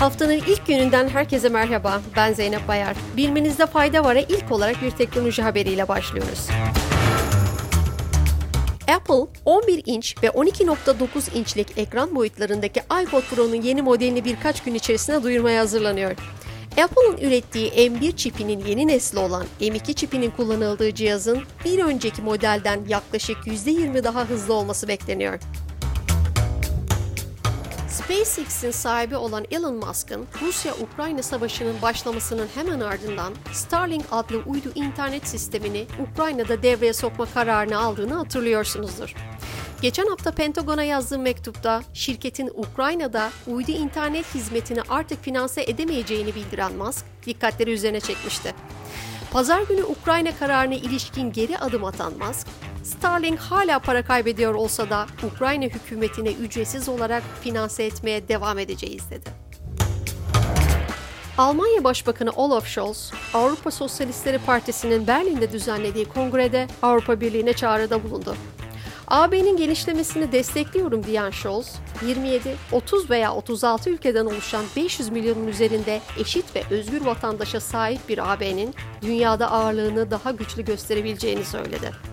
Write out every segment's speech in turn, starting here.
Haftanın ilk gününden herkese merhaba. Ben Zeynep Bayar. Bilmenizde fayda var'a ilk olarak bir teknoloji haberiyle başlıyoruz. Apple 11 inç ve 12.9 inçlik ekran boyutlarındaki iPod Pro'nun yeni modelini birkaç gün içerisinde duyurmaya hazırlanıyor. Apple'ın ürettiği M1 çipinin yeni nesli olan M2 çipinin kullanıldığı cihazın bir önceki modelden yaklaşık %20 daha hızlı olması bekleniyor. SpaceX'in sahibi olan Elon Musk'ın Rusya-Ukrayna savaşının başlamasının hemen ardından Starlink adlı uydu internet sistemini Ukrayna'da devreye sokma kararını aldığını hatırlıyorsunuzdur. Geçen hafta Pentagon'a yazdığı mektupta şirketin Ukrayna'da uydu internet hizmetini artık finanse edemeyeceğini bildiren Musk dikkatleri üzerine çekmişti. Pazar günü Ukrayna kararına ilişkin geri adım atan Musk, Starlink hala para kaybediyor olsa da Ukrayna hükümetine ücretsiz olarak finanse etmeye devam edeceğiz dedi. Almanya Başbakanı Olaf Scholz, Avrupa Sosyalistleri Partisi'nin Berlin'de düzenlediği kongrede Avrupa Birliği'ne çağrıda bulundu. AB'nin genişlemesini destekliyorum diyen Scholz, 27, 30 veya 36 ülkeden oluşan 500 milyonun üzerinde eşit ve özgür vatandaşa sahip bir AB'nin dünyada ağırlığını daha güçlü gösterebileceğini söyledi.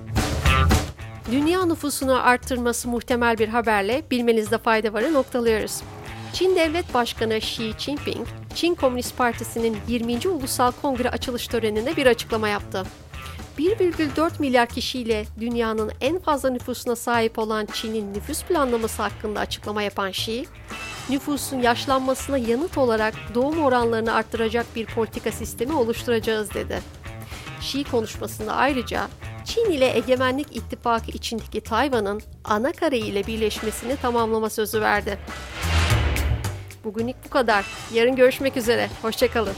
Dünya nüfusunu arttırması muhtemel bir haberle bilmenizde fayda varı noktalıyoruz. Çin Devlet Başkanı Xi Jinping, Çin Komünist Partisi'nin 20. Ulusal Kongre açılış töreninde bir açıklama yaptı. 1,4 milyar kişiyle dünyanın en fazla nüfusuna sahip olan Çin'in nüfus planlaması hakkında açıklama yapan Xi, nüfusun yaşlanmasına yanıt olarak doğum oranlarını arttıracak bir politika sistemi oluşturacağız dedi. Xi konuşmasında ayrıca Çin ile Egemenlik İttifakı içindeki Tayvan'ın ana kare ile birleşmesini tamamlama sözü verdi. Bugünlük bu kadar. Yarın görüşmek üzere. Hoşçakalın.